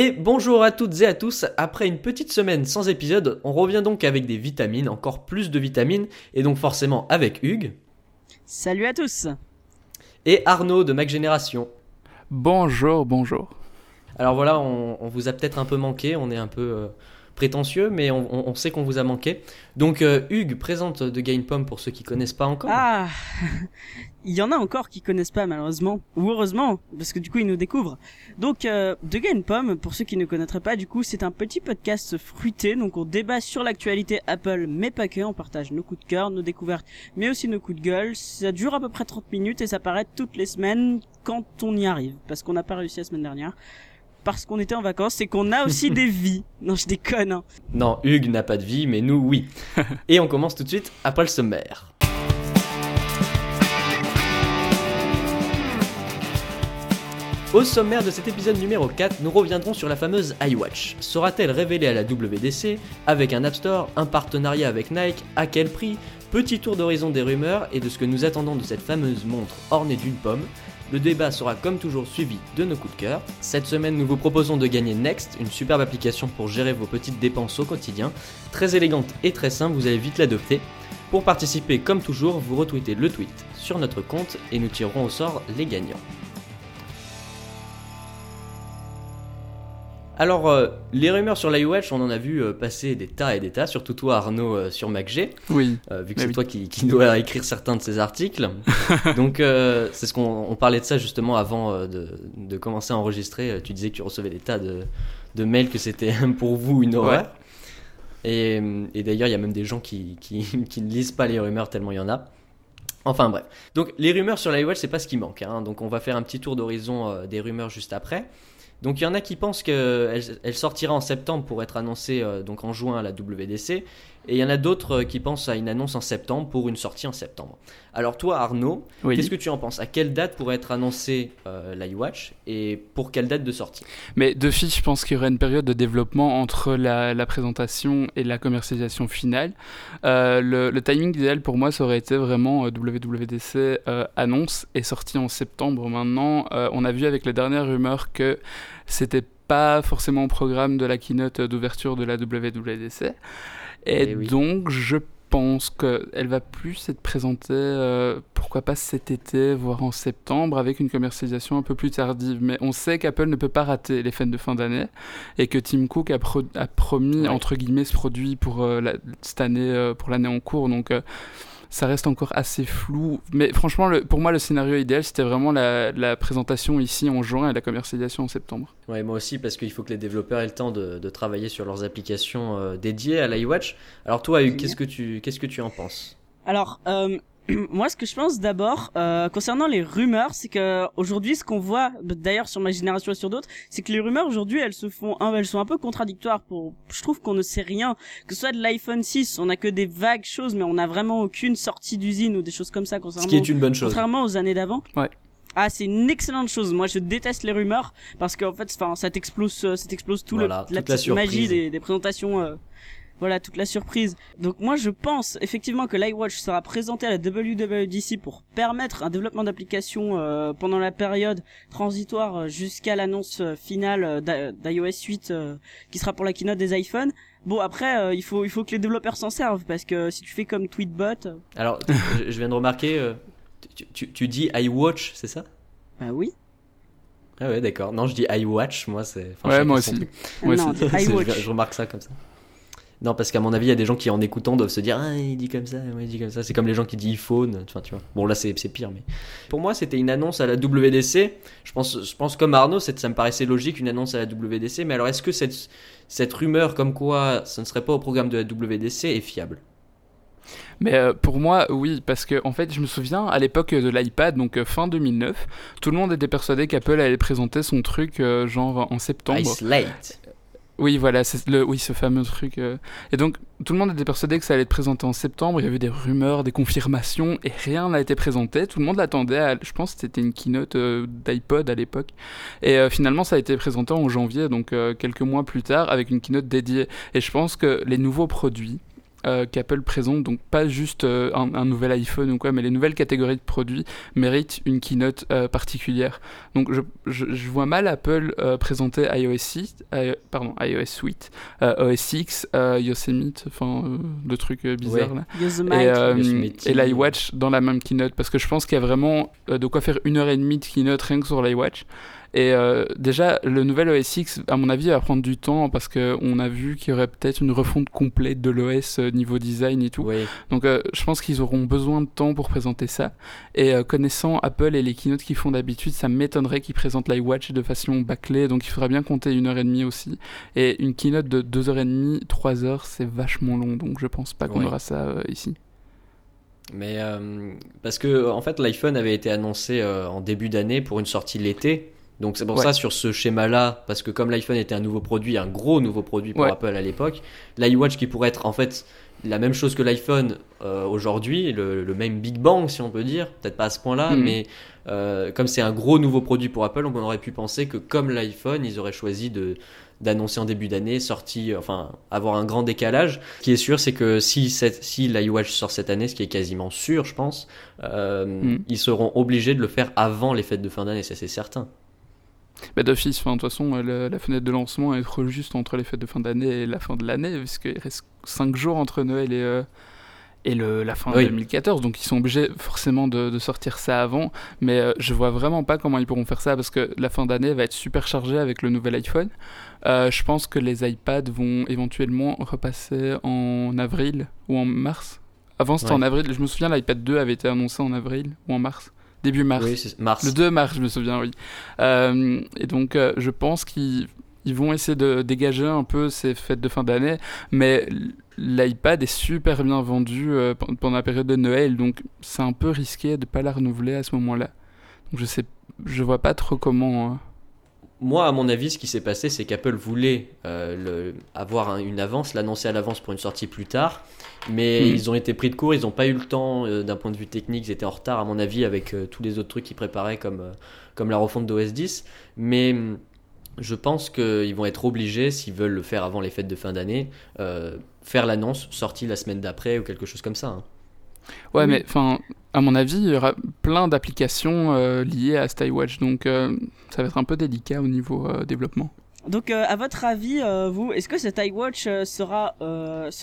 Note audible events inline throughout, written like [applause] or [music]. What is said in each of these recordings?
Et bonjour à toutes et à tous, après une petite semaine sans épisode, on revient donc avec des vitamines, encore plus de vitamines, et donc forcément avec Hugues. Salut à tous Et Arnaud de Mac Génération. Bonjour, bonjour. Alors voilà, on, on vous a peut-être un peu manqué, on est un peu euh, prétentieux, mais on, sait qu'on vous a manqué. Donc euh, Hugues présente de Gain Pomme pour ceux qui connaissent pas encore. Ah [laughs] Il y en a encore qui connaissent pas malheureusement, ou heureusement, parce que du coup ils nous découvrent. Donc euh, de Gain Pomme, pour ceux qui ne connaîtraient pas, du coup c'est un petit podcast fruité, donc on débat sur l'actualité Apple, mais pas que, on partage nos coups de cœur, nos découvertes, mais aussi nos coups de gueule. Ça dure à peu près 30 minutes et ça paraît toutes les semaines quand on y arrive, parce qu'on n'a pas réussi la semaine dernière parce qu'on était en vacances, c'est qu'on a aussi des [laughs] vies. Non, je déconne. Hein. Non, Hugues n'a pas de vie, mais nous, oui. [laughs] Et on commence tout de suite après le sommaire. Au sommaire de cet épisode numéro 4, nous reviendrons sur la fameuse iWatch. Sera-t-elle révélée à la WDC Avec un App Store, un partenariat avec Nike À quel prix? Petit tour d'horizon des rumeurs et de ce que nous attendons de cette fameuse montre ornée d'une pomme. Le débat sera comme toujours suivi de nos coups de cœur. Cette semaine, nous vous proposons de gagner Next, une superbe application pour gérer vos petites dépenses au quotidien. Très élégante et très simple, vous allez vite l'adopter. Pour participer, comme toujours, vous retweetez le tweet sur notre compte et nous tirerons au sort les gagnants. Alors, euh, les rumeurs sur l'iWatch, on en a vu euh, passer des tas et des tas, surtout toi Arnaud euh, sur MacG. Oui. vu que c'est toi qui, qui, dois [laughs] écrire certains de ces articles. [laughs] Donc, c'est ce qu'on parlait de ça justement avant de, de, commencer à enregistrer. Tu disais que tu recevais des tas de, de mails, que c'était [laughs] pour vous une horreur. Et, et d'ailleurs, il y a même des gens qui, qui, qui, ne lisent pas les rumeurs tellement il y en a. Enfin bref. Donc, les rumeurs sur l'iWatch, c'est pas ce qui manque. Hein. Donc, on va faire un petit tour d'horizon des rumeurs juste après. Donc il y en a qui pensent qu'elle elle sortira en septembre pour être annoncée euh, donc en juin à la WDC, et il y en a d'autres euh, qui pensent à une annonce en septembre pour une sortie en septembre. Alors toi Arnaud, qu'est-ce que tu en penses? À quelle date pourrait être annoncée euh, l'iWatch? Et pour quelle date de sortie? Mais de fait, je pense qu'il y aurait une période de développement entre la, présentation et la commercialisation finale. le, timing idéal pour moi, ça aurait été vraiment WWDC annonce et sortie en septembre. Maintenant, on a vu avec les dernières rumeurs que c'était pas forcément au programme de la keynote d'ouverture de la WWDC. Et, eh donc, je pense qu'elle va plus être présentée, euh, pourquoi pas cet été, voire en septembre, avec une commercialisation un peu plus tardive. Mais on sait qu'Apple ne peut pas rater les fêtes de fin d'année et que Tim Cook a, promis, entre guillemets, ce produit pour euh, cette année, euh, pour l'année en cours. Donc, ça reste encore assez flou. Mais franchement, pour moi, le scénario idéal, c'était vraiment la, présentation ici en juin et la commercialisation en septembre. Ouais, moi aussi, parce qu'il faut que les développeurs aient le temps de, travailler sur leurs applications euh, dédiées à l'iWatch. Alors toi, qu'est-ce que tu qu'est-ce que tu en penses? Alors, euh, [clears throat] moi, ce que je pense d'abord euh, concernant les rumeurs, c'est que aujourd'hui, ce qu'on voit, d'ailleurs sur ma génération et sur d'autres, c'est que les rumeurs aujourd'hui, elles se font, elles sont un peu contradictoires. Pour, je trouve qu'on ne sait rien, que ce soit de l'iPhone 6, on a que des vagues choses, mais on n'a vraiment aucune sortie d'usine ou des choses comme ça. Ce qui est une bonne chose. Contrairement aux années d'avant. Ouais. Ah, c'est une excellente chose. Moi, je déteste les rumeurs parce qu'en fait, enfin, ça t'explose, ça t'explose tout le, la, petite magie des, des présentations. Euh, voilà toute la surprise. Donc moi je pense effectivement que l'iWatch sera présenté à la WWDC pour permettre un développement d'application euh, pendant la période transitoire euh, jusqu'à l'annonce euh, finale d'iOS 8 qui sera pour la keynote des iPhones. Bon après il faut il faut que les développeurs s'en servent parce que si tu fais comme Tweetbot. Alors je viens de remarquer tu, tu, tu dis iWatch c'est ça? Bah oui. Ah ouais d'accord. Non je dis iWatch moi c'est. ouais moi aussi. [laughs] Moi non, aussi. je remarque ça comme ça. Non, parce qu'à mon avis, il y a des gens qui, en écoutant, doivent se dire Ah, il dit comme ça, il dit comme ça. C'est comme les gens qui disent iPhone. Enfin, tu vois. Bon, là, c'est pire, mais. Pour moi, c'était une annonce à la WDC. Je pense, je pense comme Arnaud, ça me paraissait logique, une annonce à la WDC. Mais alors, est-ce que cette, cette rumeur comme quoi ce ne serait pas au programme de la WDC est fiable? Mais euh, pour moi, oui, parce que en fait, je me souviens à l'époque de l'iPad, donc euh, fin 2009, tout le monde était persuadé qu'Apple allait présenter son truc euh, genre en septembre. Ice late. Oui, voilà, c'est le, oui, ce fameux truc. Euh. Et donc, tout le monde était persuadé que ça allait être présenté en septembre. Il y avait des rumeurs, des confirmations, et rien n'a été présenté. Tout le monde l'attendait. Je pense que c'était une keynote euh, d'iPod à l'époque. Et euh, finalement, ça a été présenté en janvier, donc quelques mois plus tard, avec une keynote dédiée. Et je pense que les nouveaux produits euh, qu'Apple présente, donc pas juste euh, un, nouvel iPhone ou quoi, mais les nouvelles catégories de produits méritent une keynote euh, particulière. Donc je, je, vois mal Apple présenter iOS 6, pardon, iOS 8, OS X, Yosemite, enfin le truc bizarre là, et, et l'iWatch dans la même keynote, parce que je pense qu'il y a vraiment de quoi faire une heure et demie de keynote rien que sur l'iWatch. Et euh, déjà, le nouvel OS X, à mon avis, va prendre du temps parce qu'on a vu qu'il y aurait peut-être une refonte complète de l'OS euh, niveau design et tout. Donc, euh, je pense qu'ils auront besoin de temps pour présenter ça. Et connaissant Apple et les keynotes qu'ils font d'habitude, ça m'étonnerait qu'ils présentent l'iWatch de façon bâclée. Donc, il faudra bien compter une heure et demie aussi. Et une keynote de deux heures et demie, trois heures, c'est vachement long. Donc, je pense pas qu'on aura ça ici. Mais parce que en fait l'iPhone avait été annoncé en début d'année pour une sortie l'été donc c'est pour ça sur ce schéma-là, parce que comme l'iPhone était un nouveau produit, un gros nouveau produit pour Apple à l'époque, l'iWatch qui pourrait être en fait la même chose que l'iPhone euh, aujourd'hui, le, même Big Bang si on peut dire, peut-être pas à ce point-là, mhm. mais euh, comme c'est un gros nouveau produit pour Apple, on aurait pu penser que comme l'iPhone, ils auraient choisi de d'annoncer en début d'année, sorti, enfin avoir un grand décalage. Ce qui est sûr, c'est que si, cette, si l'iWatch sort cette année, ce qui est quasiment sûr, je pense, euh, mhm. ils seront obligés de le faire avant les fêtes de fin d'année, ça c'est certain. Bah D'office, de toute façon, euh, la, fenêtre de lancement est trop juste entre les fêtes de fin d'année et la fin de l'année, puisqu'il reste 5 jours entre Noël et, euh, et le, la fin de 2014, donc ils sont obligés forcément de, sortir ça avant, mais euh, je vois vraiment pas comment ils pourront faire ça, parce que la fin d'année va être super chargée avec le nouvel iPhone. je pense que les iPads vont éventuellement repasser en avril ou en mars. Avant c'était en avril, je me souviens l'iPad 2 avait été annoncé en avril ou en mars. Début mars. Oui, mars. Le 2 mars, je me souviens, oui. Euh, et donc, euh, je pense qu'ils vont essayer de dégager un peu ces fêtes de fin d'année, mais l'iPad est super bien vendu euh, pendant la période de Noël, donc c'est un peu risqué de ne pas la renouveler à ce moment-là. Donc je sais, je vois pas trop comment. Moi, à mon avis, ce qui s'est passé, c'est qu'Apple voulait le, avoir une avance, l'annoncer à l'avance pour une sortie plus tard. Mais hmm. ils ont été pris de court, ils n'ont pas eu le temps euh, d'un point de vue technique, ils étaient en retard à mon avis avec euh, tous les autres trucs qu'ils préparaient comme, euh, comme la refonte d'OS 10. Mais hmm, je pense qu'ils vont être obligés, s'ils veulent le faire avant les fêtes de fin d'année, faire l'annonce sortie la semaine d'après ou quelque chose comme ça. Hein. Ouais, mais enfin, à mon avis, il y aura plein d'applications liées à StyWatch, donc ça va être un peu délicat au niveau développement. Donc, euh, à votre avis, euh, vous, est-ce que cette iWatch euh, sera,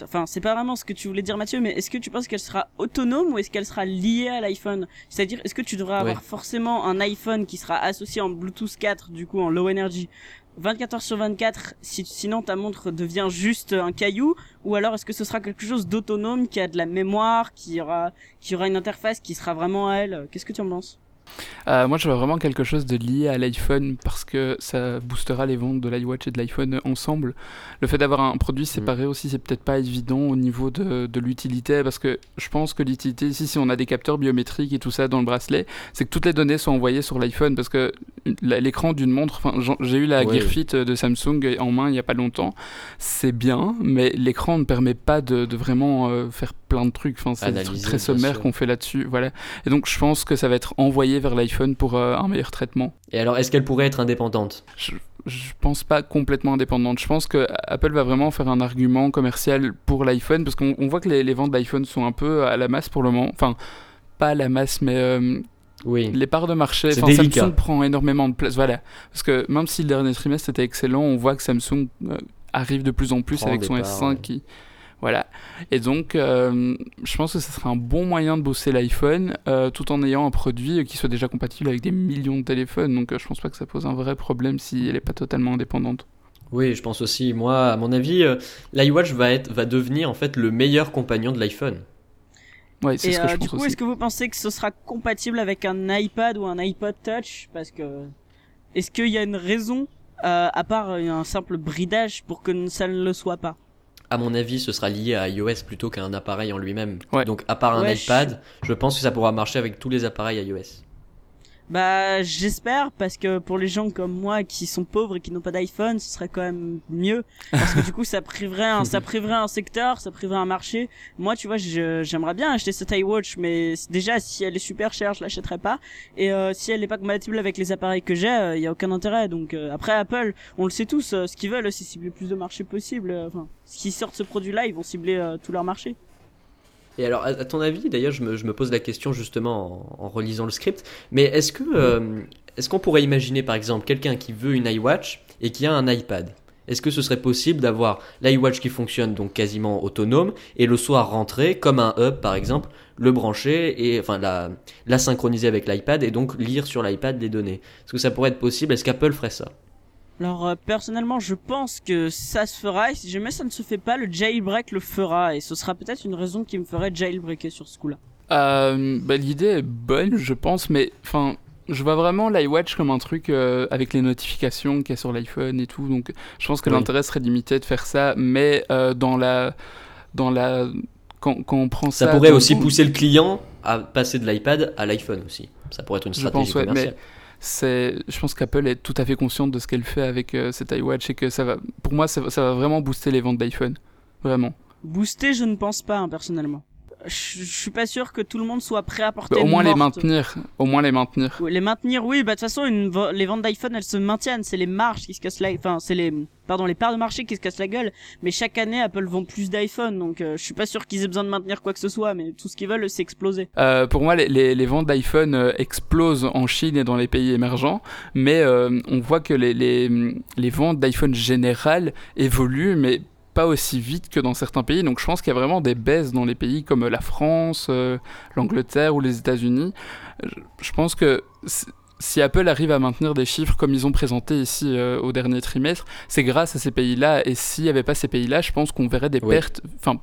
enfin, c'est pas vraiment ce que tu voulais dire, Mathieu, mais est-ce que tu penses qu'elle sera autonome ou est-ce qu'elle sera liée à l'iPhone? C'est-à-dire, est-ce que tu devrais avoir forcément un iPhone qui sera associé en Bluetooth 4, du coup en low energy, 24 heures sur 24, si, sinon ta montre devient juste un caillou, ou alors est-ce que ce sera quelque chose d'autonome qui a de la mémoire, qui aura, qui aura une interface qui sera vraiment à elle? Qu'est-ce que tu en penses? Euh, moi, je vois vraiment quelque chose de lié à l'iPhone parce que ça boostera les ventes de l'iWatch et de l'iPhone ensemble. Le fait d'avoir un produit séparé mm. aussi, c'est peut-être pas évident au niveau de, de l'utilité parce que je pense que l'utilité ici, si on a des capteurs biométriques et tout ça dans le bracelet, c'est que toutes les données sont envoyées sur l'iPhone parce que l'écran d'une montre, j'ai eu la Gear Fit de Samsung en main il n'y a pas longtemps, c'est bien, mais l'écran ne permet pas de, de vraiment euh, faire plein de trucs. Enfin, c'est des trucs très sommaires qu'on fait là-dessus. Voilà. Et donc, je pense que ça va être envoyé vers l'iPhone pour euh, un meilleur traitement. Et alors, est-ce qu'elle pourrait être indépendante? Je, je pense pas complètement indépendante. Je pense que Apple va vraiment faire un argument commercial pour l'iPhone parce qu'on voit que les, ventes d'iPhone sont un peu à la masse pour le moment. Enfin, pas à la masse, mais euh, oui. les parts de marché. Enfin, Samsung prend énormément de place. Voilà. Parce que même si le dernier trimestre était excellent, on voit que Samsung euh, arrive de plus en plus avec son S5 qui voilà. Et donc, euh, je pense que ce serait un bon moyen de bosser l'iPhone euh, tout en ayant un produit qui soit déjà compatible avec des millions de téléphones. Donc, euh, je pense pas que ça pose un vrai problème si elle n'est pas totalement indépendante. Oui, je pense aussi. Moi, à mon avis, l'iWatch va, être, va devenir en fait le meilleur compagnon de l'iPhone. Ouais, c'est ce que je du coup, est-ce que vous pensez que ce sera compatible avec un iPad ou un iPod Touch? Parce que est-ce qu'il y a une raison, à part un simple bridage, pour que ça ne le soit pas? À mon avis, ce sera lié à iOS plutôt qu'à un appareil en lui-même. Donc, à part un iPad, je... pense que ça pourra marcher avec tous les appareils iOS. Bah, j'espère parce que pour les gens comme moi qui sont pauvres et qui n'ont pas d'iPhone, ce serait quand même mieux parce que du coup, ça priverait un, ça priverait un secteur, ça priverait un marché. Moi, tu vois, j'aimerais bien acheter cette iWatch, mais déjà, si elle est super chère, je l'achèterai pas. Et euh, si elle n'est pas compatible avec les appareils que j'ai, il euh, y a aucun intérêt. Donc euh, après, Apple, on le sait tous, ce qu'ils veulent, c'est cibler plus de marché possible. Enfin, s'ils sortent ce produit-là, ils vont cibler tout leur marché. Et alors, à, ton avis, d'ailleurs, je me, pose la question justement en, relisant le script, mais est-ce que euh, est-ce qu'on pourrait imaginer par exemple quelqu'un qui veut une iWatch et qui a un iPad? Est-ce que ce serait possible d'avoir l'iWatch qui fonctionne donc quasiment autonome et le soir rentrer comme un hub par exemple, le brancher et enfin la, la synchroniser avec l'iPad et donc lire sur l'iPad des données? Est-ce que ça pourrait être possible? Est-ce qu'Apple ferait ça? Alors euh, personnellement, je pense que ça se fera et si jamais ça ne se fait pas, le jailbreak le fera et ce sera peut-être une raison qui me ferait jailbreaker sur ce coup-là. Euh, bah, l'idée est bonne, je pense, mais enfin, je vois vraiment l'iWatch comme un truc euh, avec les notifications qu'il y a sur l'iPhone et tout, donc je pense que l'intérêt serait limité de faire ça, mais dans la, dans la, quand, quand on prend ça, ça pourrait aussi pousser le client à passer de l'iPad à l'iPhone aussi. Ça pourrait être une stratégie je pense, commerciale je pense qu'Apple est tout à fait consciente de ce qu'elle fait avec euh, cet iWatch et que ça va, pour moi, ça, va vraiment booster les ventes d'iPhone, vraiment. Booster, je ne pense pas hein, personnellement je, suis pas sûr que tout le monde soit prêt à porter. au moins les maintenir. Au moins les maintenir. les maintenir, oui. Bah de toute façon, une, les ventes d'iPhone, elles se maintiennent. C'est les marges qui se cassent la, enfin c'est les, pardon, les parts de marché qui se cassent la gueule. Mais chaque année, Apple vend plus d'iPhone, donc euh, je suis pas sûr qu'ils aient besoin de maintenir quoi que ce soit. Mais tout ce qu'ils veulent, c'est exploser. Euh, pour moi, les, les, les ventes d'iPhone euh, explosent en Chine et dans les pays émergents, mais euh, on voit que les, les, les ventes d'iPhone générales évoluent, mais pas aussi vite que dans certains pays. Donc je pense qu'il y a vraiment des baisses dans les pays comme la France, euh, l'Angleterre ou les États-Unis. Je pense que si Apple arrive à maintenir des chiffres comme ils ont présenté ici euh, au dernier trimestre, c'est grâce à ces pays-là. Et s'il n'y avait pas ces pays-là, je pense qu'on verrait des pertes, enfin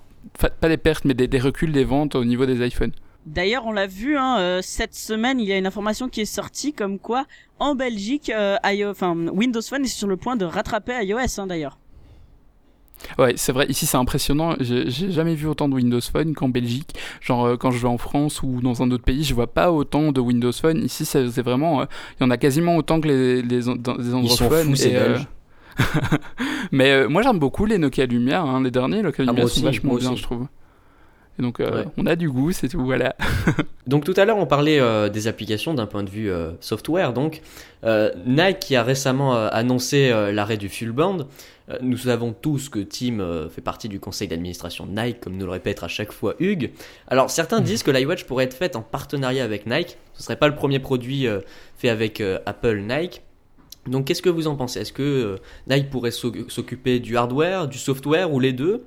pas des pertes, mais des, reculs des ventes au niveau des iPhones. D'ailleurs, on l'a vu hein, euh, cette semaine, il y a une information qui est sortie comme quoi en Belgique, Windows Phone est sur le point de rattraper iOS hein, d'ailleurs. Ouais, c'est vrai, ici c'est impressionnant. J'ai jamais vu autant de Windows Phone qu'en Belgique. Genre, euh, quand je vais en France ou dans un autre pays, je vois pas autant de Windows Phone. Ici, c'est vraiment. Euh, il y en a quasiment autant que les, les, les. Ils euh, [laughs] Mais moi, j'aime beaucoup les Nokia Lumière. Hein. Les derniers Nokia ah, Lumière sont vachement bien, je trouve. Et donc, on a du goût, c'est tout, voilà. [laughs] donc, tout à l'heure, on parlait des applications d'un point de vue software. Donc, Nike qui a récemment annoncé l'arrêt du full band. Euh, nous savons tous que Tim euh, fait partie du conseil d'administration de Nike, comme nous le répète à chaque fois Hugues. Alors certains mhm. disent que l'iWatch pourrait être faite en partenariat avec Nike. Ce serait pas le premier produit euh, fait avec Apple Nike. Donc qu'est-ce que vous en pensez? Est-ce que Nike pourrait s'occuper du hardware, du software ou les deux?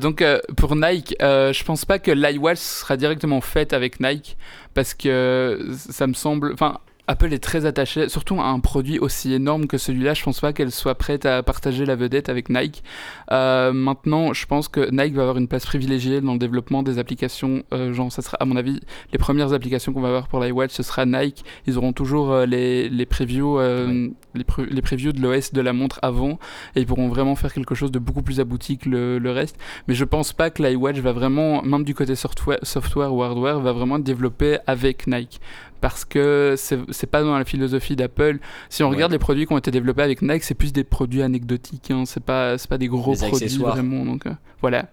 Donc pour Nike, je pense pas que l'iWatch sera directement faite avec Nike parce que ça me semble, enfin Apple est très attaché, surtout à un produit aussi énorme que celui-là. Je pense pas qu'elle soit prête à partager la vedette avec Nike. Euh, maintenant, je pense que Nike va avoir une place privilégiée dans le développement des applications. Euh, genre, ça sera, à mon avis, les premières applications qu'on va avoir pour l'iWatch, ce sera Nike. Ils auront toujours euh, les, les previews, les, les, previews de l'OS de la montre avant, et ils pourront vraiment faire quelque chose de beaucoup plus abouti que le, le reste. Mais je pense pas que l'iWatch va vraiment, même du côté software, software ou hardware, va vraiment développer avec Nike parce que c'est pas dans la philosophie d'Apple. Si on regarde les produits qui ont été développés avec Nike, c'est plus des produits anecdotiques, hein. c'est pas, pas des gros produits vraiment. Donc euh, voilà.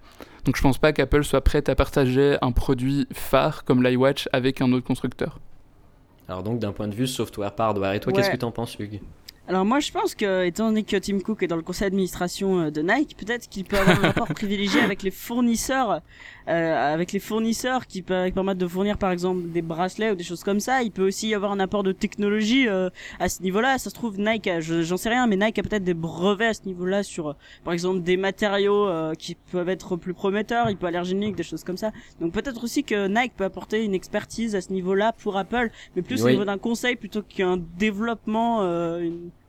Donc je pense pas qu'Apple soit prête à partager un produit phare comme l'iWatch avec un autre constructeur. Alors donc d'un point de vue software par hardware, et toi qu'est-ce que tu en penses Hugues? Alors moi je pense que étant donné que Tim Cook est dans le conseil d'administration euh, de Nike, peut-être qu'il peut avoir un [laughs] rapport privilégié avec les fournisseurs euh, avec les fournisseurs qui permettent de fournir par exemple des bracelets ou des choses comme ça. Il peut aussi y avoir un apport de technologie euh, à ce niveau-là. Ça se trouve Nike, j'en sais rien, mais Nike a peut-être des brevets à ce niveau-là sur euh, par exemple des matériaux qui peuvent être plus prometteurs, hypoallergéniques, des choses comme ça. Donc peut-être aussi que Nike peut apporter une expertise à ce niveau-là pour Apple, mais plus au niveau d'un conseil plutôt qu'un développement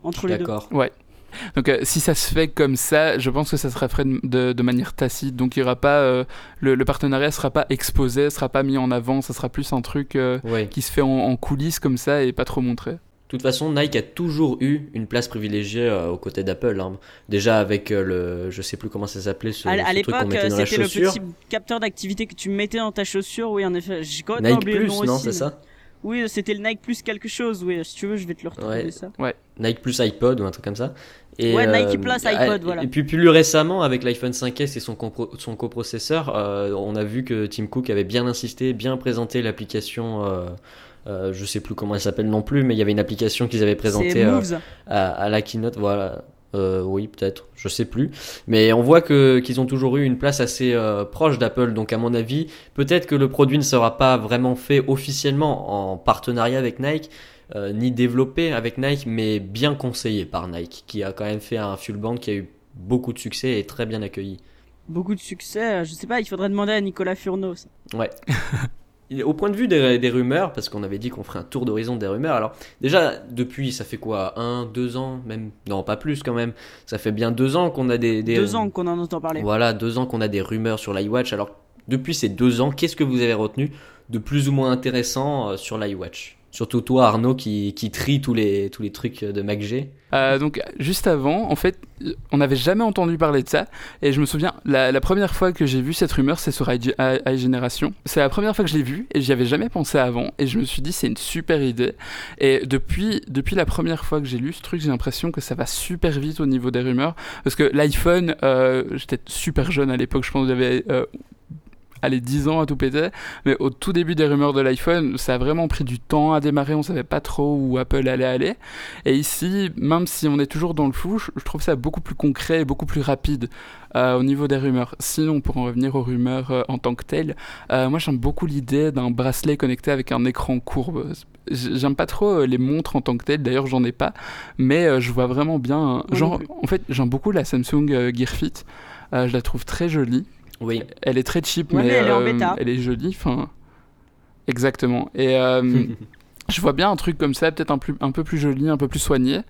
entre les deux. D'accord. Ouais. Donc euh, si ça se fait comme ça, je pense que ça sera fait de, de manière tacite. Donc il y aura pas euh, le, le, partenariat sera pas exposé, sera pas mis en avant. Ça sera plus un truc euh, qui se fait en, coulisses comme ça et pas trop montré. De toute façon, Nike a toujours eu une place privilégiée aux côtés d'Apple. Hein. Déjà avec le, je sais plus comment ça s'appelait ce, à, l'époque, c'était le petit capteur d'activité que tu mettais dans ta chaussure. Oui, en effet, j'ai Nike Plus, non, c'est ça? Oui, c'était le Nike plus quelque chose. Oui, si tu veux, je vais te le retrouver ça. Ouais. Nike plus iPod ou un truc comme ça. Et, ouais, Nike plus iPod, voilà. Et puis plus récemment, avec l'iPhone 5S et son, son coprocesseur, on a vu que Tim Cook avait bien insisté, bien présenté l'application. Euh, je sais plus comment elle s'appelle non plus, mais il y avait une application qu'ils avaient présentée à, la keynote. Voilà, euh, oui, peut-être, je sais plus. Mais on voit que qu'ils ont toujours eu une place assez euh, proche d'Apple. Donc à mon avis, peut-être que le produit ne sera pas vraiment fait officiellement en partenariat avec Nike, euh, ni développé avec Nike, mais bien conseillé par Nike, qui a quand même fait un full band qui a eu beaucoup de succès et très bien accueilli. Beaucoup de succès, je sais pas, il faudrait demander à Nicolas Furneaux. Ouais. [laughs] au point de vue des, rumeurs, parce qu'on avait dit qu'on ferait un tour d'horizon des rumeurs, alors déjà depuis ça fait quoi Un, deux ans, même? Non pas plus quand même, ça fait bien deux ans qu'on a des, deux ans qu'on en entend parler. Voilà, deux ans qu'on a des rumeurs sur l'iWatch. Alors depuis ces deux ans, qu'est-ce que vous avez retenu de plus ou moins intéressant euh, sur l'iWatch? Surtout toi, Arnaud, qui, qui trie tous les, tous les trucs de MacG. Euh, donc, juste avant, en fait, on n'avait jamais entendu parler de ça. Et je me souviens, la, première fois que j'ai vu cette rumeur, c'est sur iGeneration. C'est la première fois que je l'ai vue et j'y avais jamais pensé avant. Et je me suis dit, c'est une super idée. Et depuis, depuis la première fois que j'ai lu ce truc, j'ai l'impression que ça va super vite au niveau des rumeurs. Parce que l'iPhone, euh, j'étais super jeune à l'époque, je pense que j'avais euh, allez, 10 ans à tout péter. Mais au tout début des rumeurs de l'iPhone, ça a vraiment pris du temps à démarrer. On savait pas trop où Apple allait aller. Et ici, même si on est toujours dans le flou, je trouve ça beaucoup plus concret et beaucoup plus rapide euh, au niveau des rumeurs. Sinon, pour en revenir aux rumeurs euh, en tant que telles, euh, moi j'aime beaucoup l'idée d'un bracelet connecté avec un écran courbe. J'aime pas trop les montres en tant que telles, d'ailleurs j'en ai pas, mais je vois vraiment bien. Genre, en fait, j'aime beaucoup la Samsung Gear Fit. je la trouve très jolie. Oui. Elle est très cheap, mais, elle, est en bêta. elle est jolie. Enfin, exactement. Et euh, [laughs] je vois bien un truc comme ça, peut-être un, un peu plus joli, un peu plus soigné.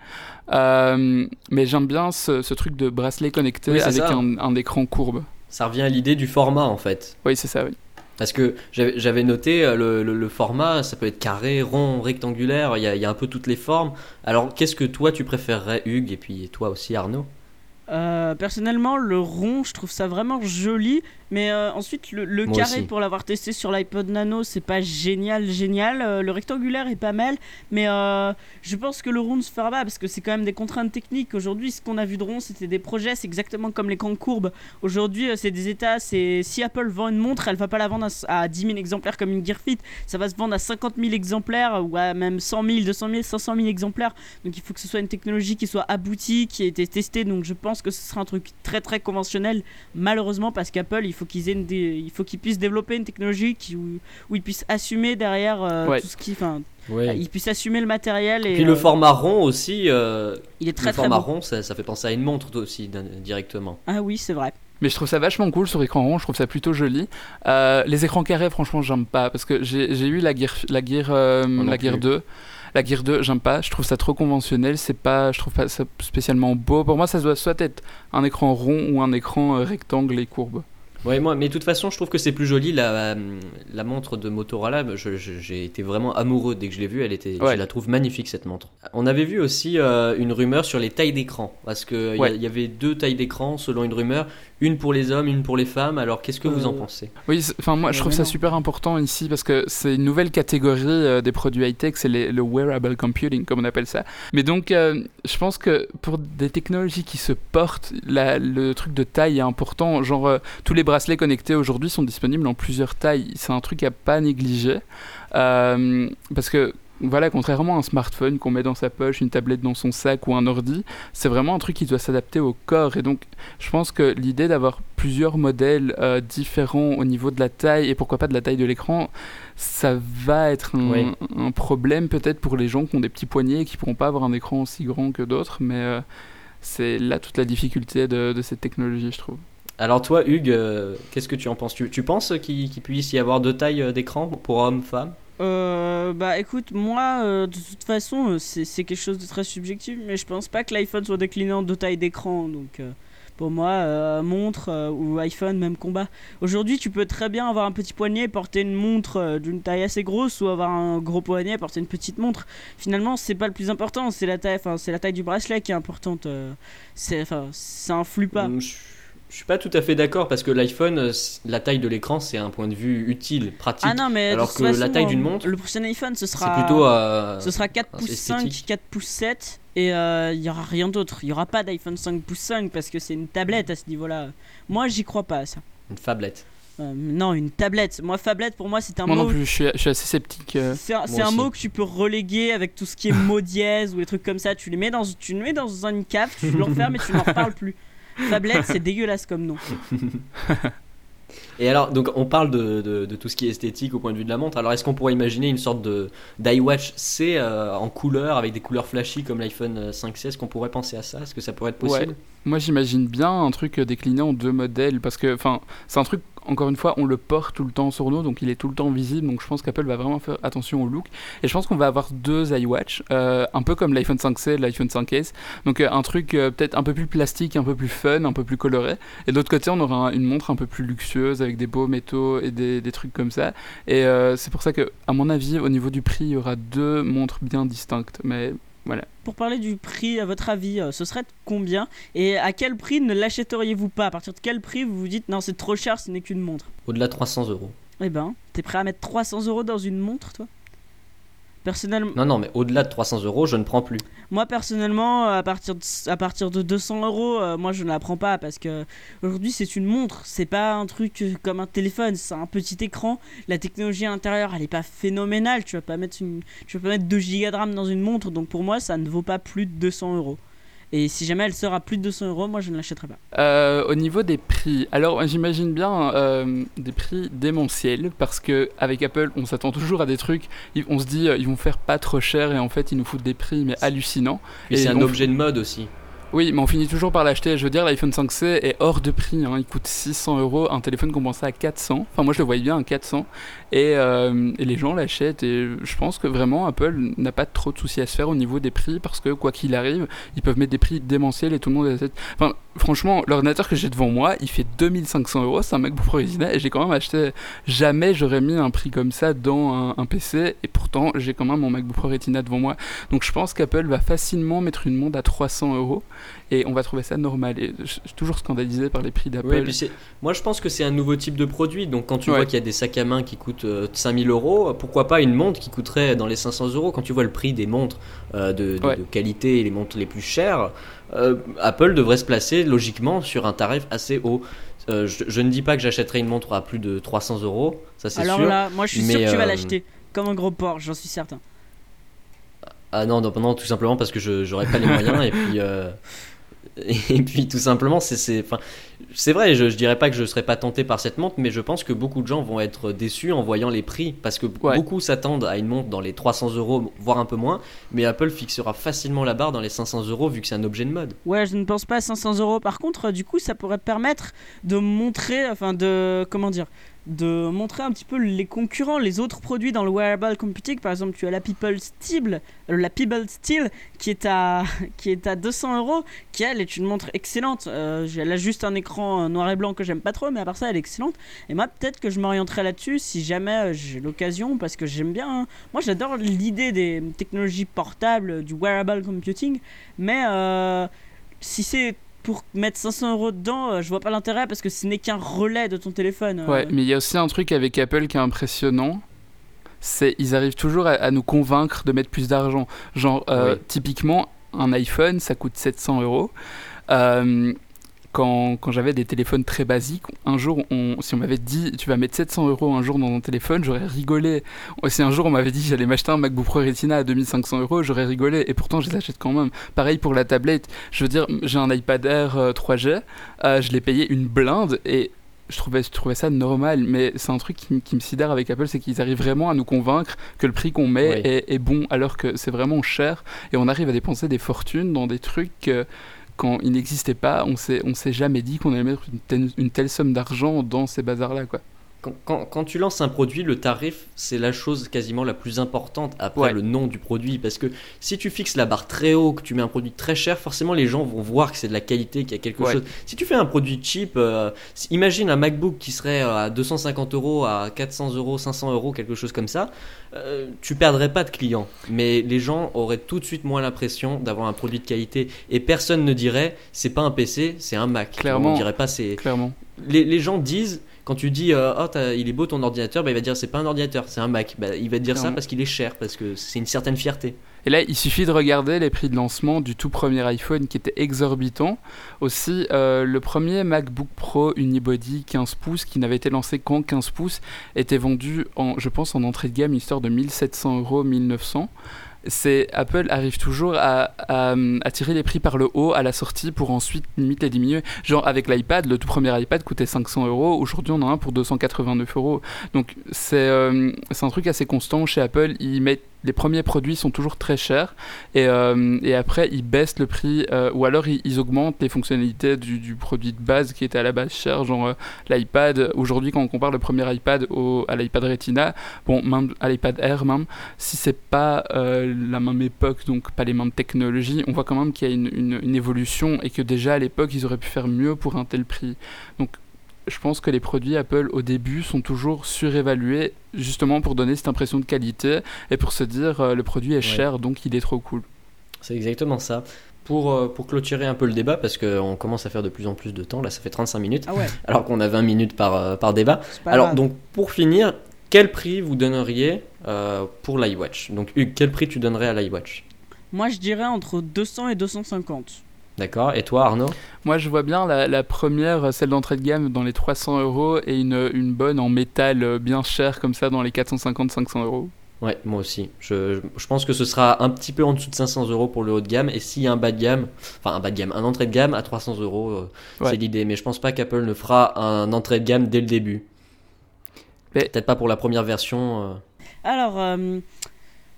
Euh, mais j'aime bien ce, truc de bracelet connecté avec un, écran courbe. Ça revient à l'idée du format en fait. Oui, c'est ça, oui. Parce que j'avais noté euh, le, format, ça peut être carré, rond, rectangulaire, il y, y, a un peu toutes les formes. Alors qu'est-ce que toi tu préférerais, Hugues, et puis toi aussi, Arnaud? euh, personnellement, le rond, je trouve ça vraiment joli. Mais euh, ensuite, le, carré, pour l'avoir testé sur l'iPod Nano, c'est pas génial, génial. Euh, le rectangulaire est pas mal. Mais je pense que le rond se fera pas parce que c'est quand même des contraintes techniques. Aujourd'hui, ce qu'on a vu de rond, c'était des projets. C'est exactement comme les camps courbes. Aujourd'hui, c'est des états. C'est Si Apple vend une montre, elle va pas la vendre à, 10 000 exemplaires comme une Gear Fit. Ça va se vendre à 50 000 exemplaires ou à même 100 000, 200 000, 500 000 exemplaires. Donc il faut que ce soit une technologie qui soit aboutie, qui ait été testée. Donc je pense que ce sera un truc très très conventionnel, malheureusement, parce qu'Apple, il faut qu'ils aient il faut qu'ils puissent développer une technologie qui, où, ils puissent assumer derrière euh, tout ce qui, enfin, ils puissent assumer le matériel. Et, puis le euh, format rond aussi, euh, il est très le format rond, ça, ça, fait penser à une montre aussi directement. Ah oui, c'est vrai. Mais je trouve ça vachement cool sur écran rond, je trouve ça plutôt joli. les écrans carrés, franchement, j'aime pas parce que j'ai eu la Gear, la Gear, la Gear 2. La Gear 2, j'aime pas, je trouve ça trop conventionnel, c'est pas, je trouve pas ça spécialement beau. Pour moi, ça doit soit être un écran rond ou un écran euh, rectangle et courbe. Ouais, moi, mais de toute façon, je trouve que c'est plus joli la, la montre de Motorola. J'ai été vraiment amoureux dès que je l'ai vue. Elle était, je la trouve magnifique cette montre. On avait vu aussi euh, une rumeur sur les tailles d'écran, parce que il y, avait deux tailles d'écran selon une rumeur une pour les hommes, une pour les femmes. Alors qu'est-ce que vous en euh, pensez? Oui, enfin moi je trouve ça super important ici parce que c'est une nouvelle catégorie euh, des produits high-tech, c'est le wearable computing comme on appelle ça. Mais donc euh, je pense que pour des technologies qui se portent, le truc de taille est important. Genre tous les bracelets connectés aujourd'hui sont disponibles en plusieurs tailles. C'est un truc à pas négliger. parce que voilà, contrairement à un smartphone qu'on met dans sa poche, une tablette dans son sac ou un ordi, c'est vraiment un truc qui doit s'adapter au corps. Et donc, je pense que l'idée d'avoir plusieurs modèles euh, différents au niveau de la taille et pourquoi pas de la taille de l'écran, ça va être un, problème peut-être pour les gens qui ont des petits poignets et qui pourront pas avoir un écran aussi grand que d'autres. Mais euh, c'est là toute la difficulté de, cette technologie, je trouve. Alors toi, Hugues, euh, qu'est-ce que tu en penses? Tu, tu, penses qu'il puisse y avoir deux tailles d'écran pour hommes, femmes? Euh, bah écoute, moi, euh, de toute façon, euh, c'est quelque chose de très subjectif, mais je pense pas que l'iPhone soit décliné en deux tailles d'écran. Donc pour moi, montre ou iPhone, même combat. Aujourd'hui, tu peux très bien avoir un petit poignet, porter une montre d'une taille assez grosse, ou avoir un gros poignet, porter une petite montre. Finalement, c'est pas le plus important, c'est la taille, c'est la taille du bracelet qui est importante. c'est, enfin, ça influe pas. Je suis pas tout à fait d'accord parce que l'iPhone, euh, la taille de l'écran, c'est un point de vue utile, pratique. Ah non, mais alors que la taille d'une montre, le prochain iPhone, ce sera plutôt, euh, ce sera 4 pouces 5, 4 pouces 7 et il euh, y aura rien d'autre. Il y aura pas d'iPhone 5 pouces 5 parce que c'est une tablette à ce niveau-là. Moi, j'y crois pas à ça. Une tablette. non, une tablette. Moi, tablette pour moi, c'est un mot. Moi non plus, je suis, assez sceptique. C'est un, mot que tu peux reléguer avec tout ce qui est [laughs] mot dièse ou des trucs comme ça. Tu les mets dans, tu le mets dans une cave, tu l'enfermes et tu n'en reparles plus. [laughs] Fablette, c'est dégueulasse comme nom. [laughs] Et alors, donc on parle de, de, tout ce qui est esthétique au point de vue de la montre. Alors, est-ce qu'on pourrait imaginer une sorte de d'iWatch C euh, en couleur avec des couleurs flashy comme l'iPhone 5C Est-ce qu'on pourrait penser à ça? Est-ce que ça pourrait être possible? Moi, j'imagine bien un truc décliné en deux modèles parce que, enfin, c'est un truc encore une fois, on le porte tout le temps sur nous, donc il est tout le temps visible. Donc je pense qu'Apple va vraiment faire attention au look. Et je pense qu'on va avoir deux iWatch, euh, un peu comme l'iPhone 5C, l'iPhone 5S. Donc euh, un truc euh, peut-être un peu plus plastique, un peu plus fun, un peu plus coloré. Et de l'autre côté, on aura une montre un peu plus luxueuse avec des beaux métaux et des, trucs comme ça. Et c'est pour ça que, à mon avis, au niveau du prix, il y aura deux montres bien distinctes. Mais voilà. Pour parler du prix, à votre avis, euh, ce serait combien Et à quel prix ne l'achèteriez-vous pas? À partir de quel prix vous vous dites non, c'est trop cher, ce n'est qu'une montre? Au-delà de 300 euros. Eh ben, t'es prêt à mettre 300 euros dans une montre, toi? Personnellement. Non, non, mais au-delà de 300 euros, je ne prends plus. Moi, personnellement, à partir de, à partir de 200 euros, euh, moi, je ne la prends pas parce que aujourd'hui, c'est une montre. C'est pas un truc comme un téléphone. C'est un petit écran. La technologie à l'intérieur, elle est pas phénoménale. Tu vas pas mettre une, tu vas pas mettre 2 Go de RAM dans une montre. Donc pour moi, ça ne vaut pas plus de 200 euros. Et si jamais elle sera plus de 200 euros, moi je ne l'achèterai pas. Euh, au niveau des prix, alors j'imagine bien euh, des prix démentiels parce que avec Apple, on s'attend toujours à des trucs. On se dit euh, ils vont faire pas trop cher et en fait ils nous foutent des prix mais hallucinants. Et, c'est un objet de mode aussi. Oui, mais on finit toujours par l'acheter. Je veux dire, l'iPhone 5C est hors de prix. Hein. Il coûte 600 euros. Un téléphone qu'on à 400. Enfin, moi, je le voyais bien à 400. Euh, et, les gens l'achètent. Et je pense que vraiment, Apple n'a pas trop de soucis à se faire au niveau des prix. Parce que, quoi qu'il arrive, ils peuvent mettre des prix démentiels et tout le monde. Enfin, franchement, l'ordinateur que j'ai devant moi, il fait 2500 euros. C'est un MacBook Pro Retina. Et j'ai quand même acheté. Jamais j'aurais mis un prix comme ça dans un, PC. Et pourtant, j'ai quand même mon MacBook Pro Retina devant moi. Donc, je pense qu'Apple va facilement mettre une montre à 300 euros et on va trouver ça normal. Et je suis toujours scandalisé par les prix d'Apple. moi, je pense que c'est un nouveau type de produit. Donc, quand tu vois qu'il y a des sacs à main qui coûtent 5000 euh, euros, pourquoi pas une montre qui coûterait dans les 500 euros? Quand tu vois le prix des montres euh, de, qualité et les montres les plus chères, euh, Apple devrait se placer logiquement sur un tarif assez haut. je, ne dis pas que j'achèterai une montre à plus de 300 euros, ça c'est sûr. Alors là, moi je suis sûr que tu vas l'acheter comme un gros porc, j'en suis certain. Ah non, non, non, tout simplement parce que je n'aurais pas les moyens et puis et puis tout simplement, c'est vrai, je, je dirais pas que je serais pas tenté par cette montre, mais je pense que beaucoup de gens vont être déçus en voyant les prix, parce que beaucoup s'attendent à une montre dans les 300 euros, voire un peu moins, mais Apple fixera facilement la barre dans les 500 euros vu que c'est un objet de mode. Ouais, je ne pense pas à 500 euros. Par contre, du coup, ça pourrait permettre de montrer, enfin de, comment dire, de montrer un petit peu les concurrents, les autres produits dans le wearable computing. Par exemple, tu as la People Steel, euh, la Steel qui est à [laughs] qui est à 200 euros, qui elle est une montre excellente. Euh, elle a juste un écran noir et blanc que j'aime pas trop, mais à part ça, elle est excellente. Et moi, peut-être que je m'orienterai là-dessus si jamais euh, j'ai l'occasion, parce que j'aime bien. Hein. Moi, j'adore l'idée des technologies portables, du wearable computing, mais si c'est pour mettre 500 euros dedans, euh, je vois pas l'intérêt parce que ce n'est qu'un relais de ton téléphone. Euh. Ouais, mais il y a aussi un truc avec Apple qui est impressionnant. C'est ils arrivent toujours à, nous convaincre de mettre plus d'argent. Genre, euh, typiquement, un iPhone, ça coûte 700 euros quand, quand j'avais des téléphones très basiques, un jour, on, si on m'avait dit tu vas mettre 700 euros un jour dans ton téléphone, j'aurais rigolé. Si un jour on m'avait dit j'allais m'acheter un MacBook Pro Retina à 2500 euros, j'aurais rigolé. Et pourtant, je les achète quand même. Pareil pour la tablette. Je veux dire, j'ai un iPad Air 3G, euh, euh, je l'ai payé une blinde et je trouvais, je trouvais ça normal, mais c'est un truc qui, me sidère avec Apple, c'est qu'ils arrivent vraiment à nous convaincre que le prix qu'on met est, est, bon, alors que c'est vraiment cher, et on arrive à dépenser des fortunes dans des trucs quand il n'existait pas, on s'est, on s'est jamais dit qu'on allait mettre une telle, somme d'argent dans ces bazars-là, quoi. Quand, tu lances un produit, le tarif, c'est la chose quasiment la plus importante après le nom du produit. Parce que si tu fixes la barre très haut, que tu mets un produit très cher, forcément les gens vont voir que c'est de la qualité, qu'il y a quelque chose. Si tu fais un produit cheap, euh, imagine un MacBook qui serait à 250 euros, à 400 euros, 500 euros, quelque chose comme ça, euh, tu perdrais pas de clients. Mais les gens auraient tout de suite moins l'impression d'avoir un produit de qualité. Et personne ne dirait, c'est pas un PC, c'est un Mac. Clairement. On dirait pas, c'est. Clairement. Les, les gens disent quand tu dis euh, oh il est beau ton ordinateur, bah, il va dire c'est pas un ordinateur, c'est un Mac. Bah, il va te dire ça parce qu'il est cher, parce que c'est une certaine fierté. Et là, il suffit de regarder les prix de lancement du tout premier iPhone qui était exorbitant. Aussi, euh, le premier MacBook Pro Unibody 15 pouces qui n'avait été lancé qu'en 15 pouces était vendu, en, je pense, en entrée de gamme, histoire de 1700 euros, 1900 c'est Apple arrive toujours à, tirer les prix par le haut à la sortie pour ensuite limite les diminuer. Genre avec l'iPad, le tout premier iPad coûtait 500 euros, aujourd'hui on en a un pour 289 euros. Donc euh, c'est un truc assez constant chez Apple, ils mettent les premiers produits sont toujours très chers et, euh, après ils baissent le prix euh, ou alors ils, augmentent les fonctionnalités du, du, produit de base qui était à la base cher, genre euh, l'iPad. Aujourd'hui, quand on compare le premier iPad au, à l'iPad Retina, bon, même à l'iPad Air, même, si c'est pas la même époque, donc pas les mêmes technologies, on voit quand même qu'il y a une, évolution et que déjà à l'époque ils auraient pu faire mieux pour un tel prix. Je pense que les produits Apple au début sont toujours surévalués justement pour donner cette impression de qualité et pour se dire euh, le produit est cher donc il est trop cool. C'est exactement ça. Pour, euh, pour clôturer un peu le débat, parce qu'on commence à faire de plus en plus de temps, là ça fait 35 minutes, ah ouais. [laughs] alors qu'on a 20 minutes par, euh, par débat. Alors donc pour finir, quel prix vous donneriez pour l'iWatch? Donc Hugues, quel prix tu donnerais à l'iWatch? Moi je dirais entre 200 et 250. D'accord. Et toi, Arnaud? Moi, je vois bien la, première, celle d'entrée de gamme, dans les 300 euros et une, une, bonne en métal euh, bien chère, comme ça, dans les 450-500 euros. Ouais, moi aussi. Je, je, pense que ce sera un petit peu en dessous de 500 euros pour le haut de gamme. Et s'il y a un bas de gamme, enfin un bas de gamme, un entrée de gamme à 300 euros, euh, c'est l'idée. Mais je pense pas qu'Apple ne fera un entrée de gamme dès le début. Peut-être pas pour la première version. Euh. Alors,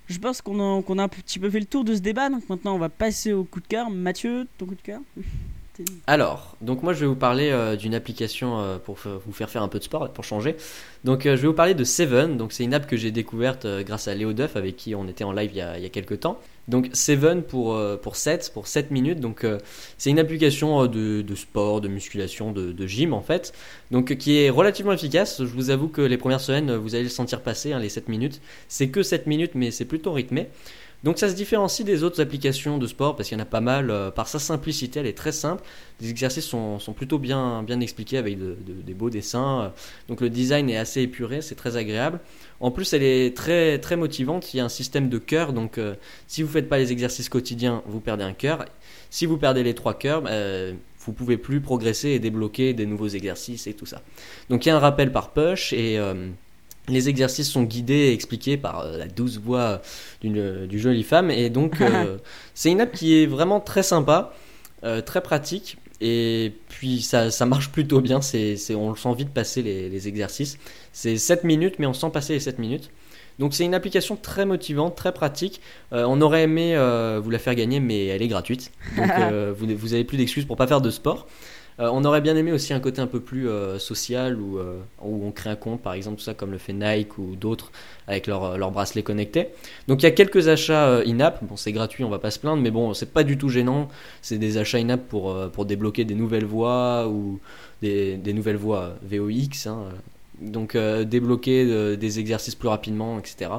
je pense qu'on a, qu'on a un petit peu fait le tour de ce débat, donc maintenant on va passer au coup de cœur. Mathieu, ton coup de cœur? Alors, donc moi je vais vous parler euh, d'une application euh, pour vous faire faire un peu de sport, pour changer. Donc euh, je vais vous parler de Seven, donc c'est une app que j'ai découverte grâce à Léo Duff avec qui on était en live il y a, y a quelques temps. Donc Seven pour, pour 7, pour 7 minutes. Donc c'est une application de, de, sport, de musculation, de, de, gym en fait. Donc qui est relativement efficace. Je vous avoue que les premières semaines, vous allez le sentir passer, hein, les 7 minutes. C'est que 7 minutes, mais c'est plutôt rythmé. Donc ça se différencie des autres applications de sport parce qu'il y en a pas mal. Euh, par sa simplicité, elle est très simple. Les exercices sont, plutôt bien, bien expliqués avec des beaux dessins. Donc le design est assez épuré, c'est très agréable. En plus, elle est très, très motivante. Il y a un système de cœur. Donc euh, si vous ne faites pas les exercices quotidiens, vous perdez un cœur. Si vous perdez les trois cœurs, euh, vous pouvez plus progresser et débloquer des nouveaux exercices et tout ça. Donc il y a un rappel par push et les exercices sont guidés et expliqués par euh, la douce voix d'une jolie femme. Et donc, euh, [laughs] c'est une app qui est vraiment très sympa, euh, très pratique. Et puis, ça, ça marche plutôt bien. c'est on le sent vite passer les, les exercices. C'est 7 minutes, mais on sent passer les 7 minutes. Donc c'est une application très motivante, très pratique. on aurait aimé vous la faire gagner, mais elle est gratuite. Donc [laughs] vous, vous avez plus d'excuses pour pas faire de sport. Euh, on aurait bien aimé aussi un côté un peu plus euh, social où, euh, où, on crée un compte, par exemple, tout ça comme le fait Nike ou d'autres avec leur, leur bracelet connecté. Donc il y a quelques achats in-app. Bon, c'est gratuit, on va pas se plaindre, mais bon, c'est pas du tout gênant. C'est des achats in-app pour, débloquer des nouvelles voies ou des, des nouvelles voies VOX. Hein, donc débloquer des exercices plus rapidement, etc.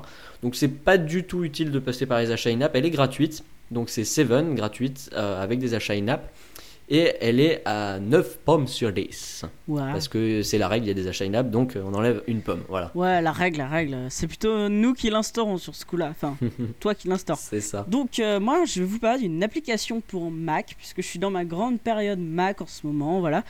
Donc c'est pas du tout utile de passer par les achats in-app. Elle est gratuite. Donc c'est Seven, gratuite, avec des achats in-app et elle est à 9 pommes sur 10. Parce que c'est la règle, il y a des achats donc on enlève une pomme. Voilà. Ouais, la règle, la règle. C'est plutôt nous qui l'instaurons sur ce coup-là. Enfin, [laughs] toi qui l'instaures. C'est ça. Donc, euh, moi, je vais vous parler d'une application pour Mac, puisque je suis dans ma grande période Mac en ce moment. Voilà.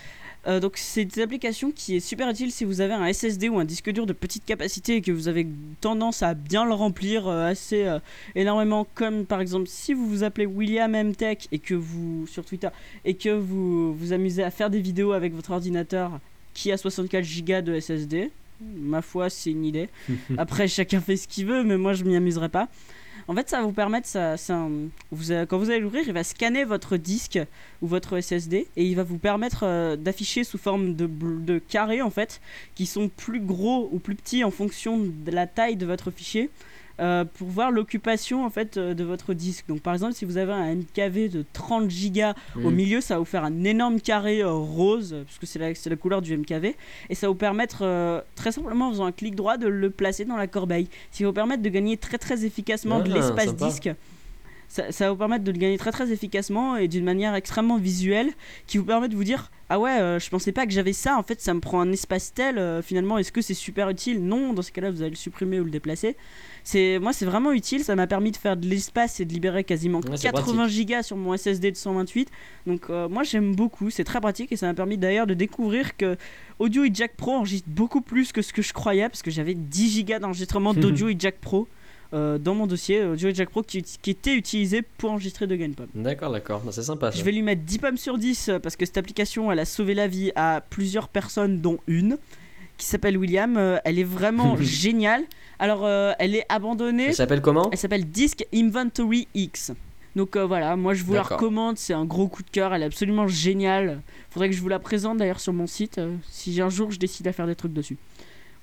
Euh, donc c'est une application qui est super utile si vous avez un SSD ou un disque dur de petite capacité et que vous avez tendance à bien le remplir euh, assez euh, énormément. Comme par exemple si vous vous appelez William M. Tech et que vous sur Twitter et que vous vous amusez à faire des vidéos avec votre ordinateur qui a 64 Go de SSD ma foi c'est une idée. [laughs] Après chacun fait ce qu'il veut mais moi je m'y amuserai pas En fait, ça va vous permettre, ça, quand vous allez l'ouvrir, il va scanner votre disque ou votre SSD et il va vous permettre euh, d'afficher sous forme de, de carrés en fait, qui sont plus gros ou plus petits en fonction de la taille de votre fichier. Euh, pour voir l'occupation en fait euh, de votre disque. Donc par exemple si vous avez un MKV de 30 Go au mm. milieu, ça va vous faire un énorme carré euh, rose puisque c'est la, la, couleur du MKV et ça va vous permettre très simplement en faisant un clic droit de le placer dans la corbeille. Ce qui va vous permettre de gagner très très efficacement de ah, l'espace disque. Ça, ça, va vous permettre de le gagner très très efficacement et d'une manière extrêmement visuelle qui vous permet de vous dire ah ouais je pensais pas que j'avais ça. En fait ça me prend un espace tel finalement est-ce que c'est super utile? Non dans ce cas là vous allez le supprimer ou le déplacer. C'est moi c'est vraiment utile. Ça m'a permis de faire de l'espace et de libérer quasiment 80 gigas sur mon SSD de 128 donc euh, moi j'aime beaucoup. C'est très pratique et ça m'a permis d'ailleurs de découvrir que Audio et Jack Pro enregistre beaucoup plus que ce que je croyais parce que j'avais 10 gigas d'enregistrement d'Audio [laughs] et Jack Pro euh, dans mon dossier Audio et Jack Pro qui, était utilisé pour enregistrer de GamePom. D'accord, d'accord, bah, c'est sympa. Je vais lui mettre 10 pommes sur 10 euh, parce que cette application elle a sauvé la vie à plusieurs personnes dont une qui s'appelle William. elle est vraiment [laughs] géniale. Alors, euh, elle est abandonnée. Elle s'appelle comment Elle s'appelle Disk Inventory X. Donc euh, voilà, moi je vous la recommande, c'est un gros coup de cœur, elle est absolument géniale. Faudrait que je vous la présente d'ailleurs sur mon site, euh, si un jour je décide à faire des trucs dessus.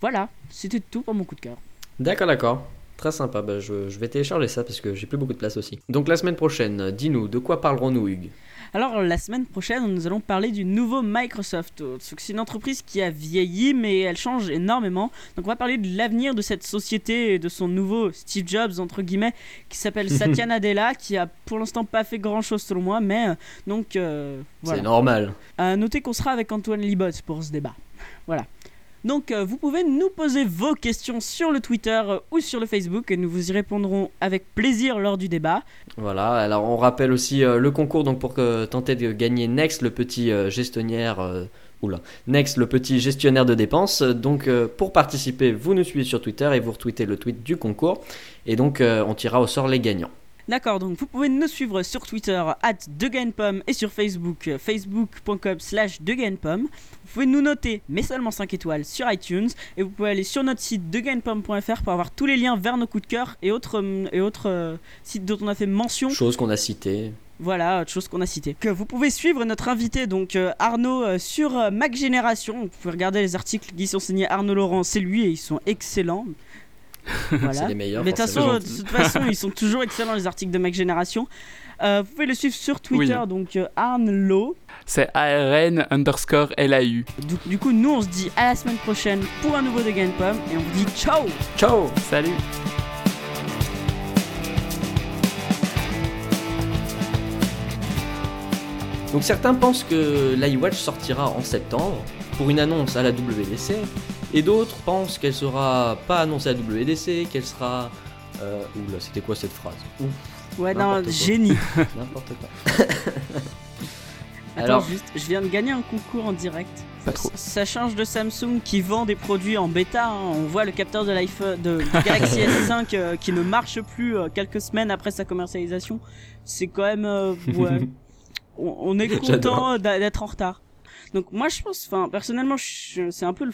Voilà, c'était tout pour mon coup de cœur. D'accord, d'accord. Très sympa, bah, je, je, vais télécharger ça parce que j'ai plus beaucoup de place aussi. Donc la semaine prochaine, dis-nous, de quoi parlerons-nous Hugues? Alors la semaine prochaine, nous allons parler du nouveau Microsoft. C'est une entreprise qui a vieilli, mais elle change énormément. Donc on va parler de l'avenir de cette société et de son nouveau Steve Jobs entre guillemets, qui s'appelle [laughs] Satya Nadella, qui a pour l'instant pas fait grand-chose selon moi, mais euh, donc euh, voilà. C'est normal. À noter qu'on sera avec Antoine Libot pour ce débat. Voilà. Donc euh, vous pouvez nous poser vos questions sur le Twitter euh, ou sur le Facebook et nous vous y répondrons avec plaisir lors du débat. Voilà, alors on rappelle aussi euh, le concours donc pour tenter de gagner Next le petit gestionnaire oula, Next le petit gestionnaire de dépenses. Donc pour participer, vous nous suivez sur Twitter et vous retweetez le tweet du concours et donc on tirera au sort les gagnants. D'accord, donc vous pouvez nous suivre sur Twitter at et sur Facebook facebook.com slash Vous pouvez nous noter, mais seulement 5 étoiles, sur iTunes. Et vous pouvez aller sur notre site degainpom.fr pour avoir tous les liens vers nos coups de cœur et autres, et autres euh, sites dont on a fait mention. Chose qu'on a citées. Voilà, autre chose qu'on a cité. Que vous pouvez suivre notre invité, donc euh, Arnaud, euh, sur Mac Génération. Vous pouvez regarder les articles qui sont signés Arnaud Laurent, c'est lui et ils sont excellents. Voilà. les meilleurs. Mais de toute façon, ils sont toujours excellents les articles de Mac Génération. Euh, vous pouvez le suivre sur Twitter, donc euh, Arnlo. C'est ARN underscore LAU. Du, du coup, nous on se dit à la semaine prochaine pour un nouveau de Pomme et on vous dit ciao Ciao Salut Donc certains pensent que l'iWatch sortira en septembre pour une annonce à la WDC et d'autres pensent qu'elle sera pas annoncée à WDC, qu'elle sera. Euh, oula, c'était quoi cette phrase Ouf, Ouais, non, génie. N'importe quoi. [laughs] [laughs] Attends, Alors, juste, je viens de gagner un concours en direct. Pas trop. Ça change de Samsung qui vend des produits en bêta. Hein. On voit le capteur de l'iPhone de Galaxy [laughs] S5 euh, qui ne marche plus euh, quelques semaines après sa commercialisation. C'est quand même euh, ouais. on, on, est content d'être en retard. Donc moi je pense, enfin personnellement, c'est un peu le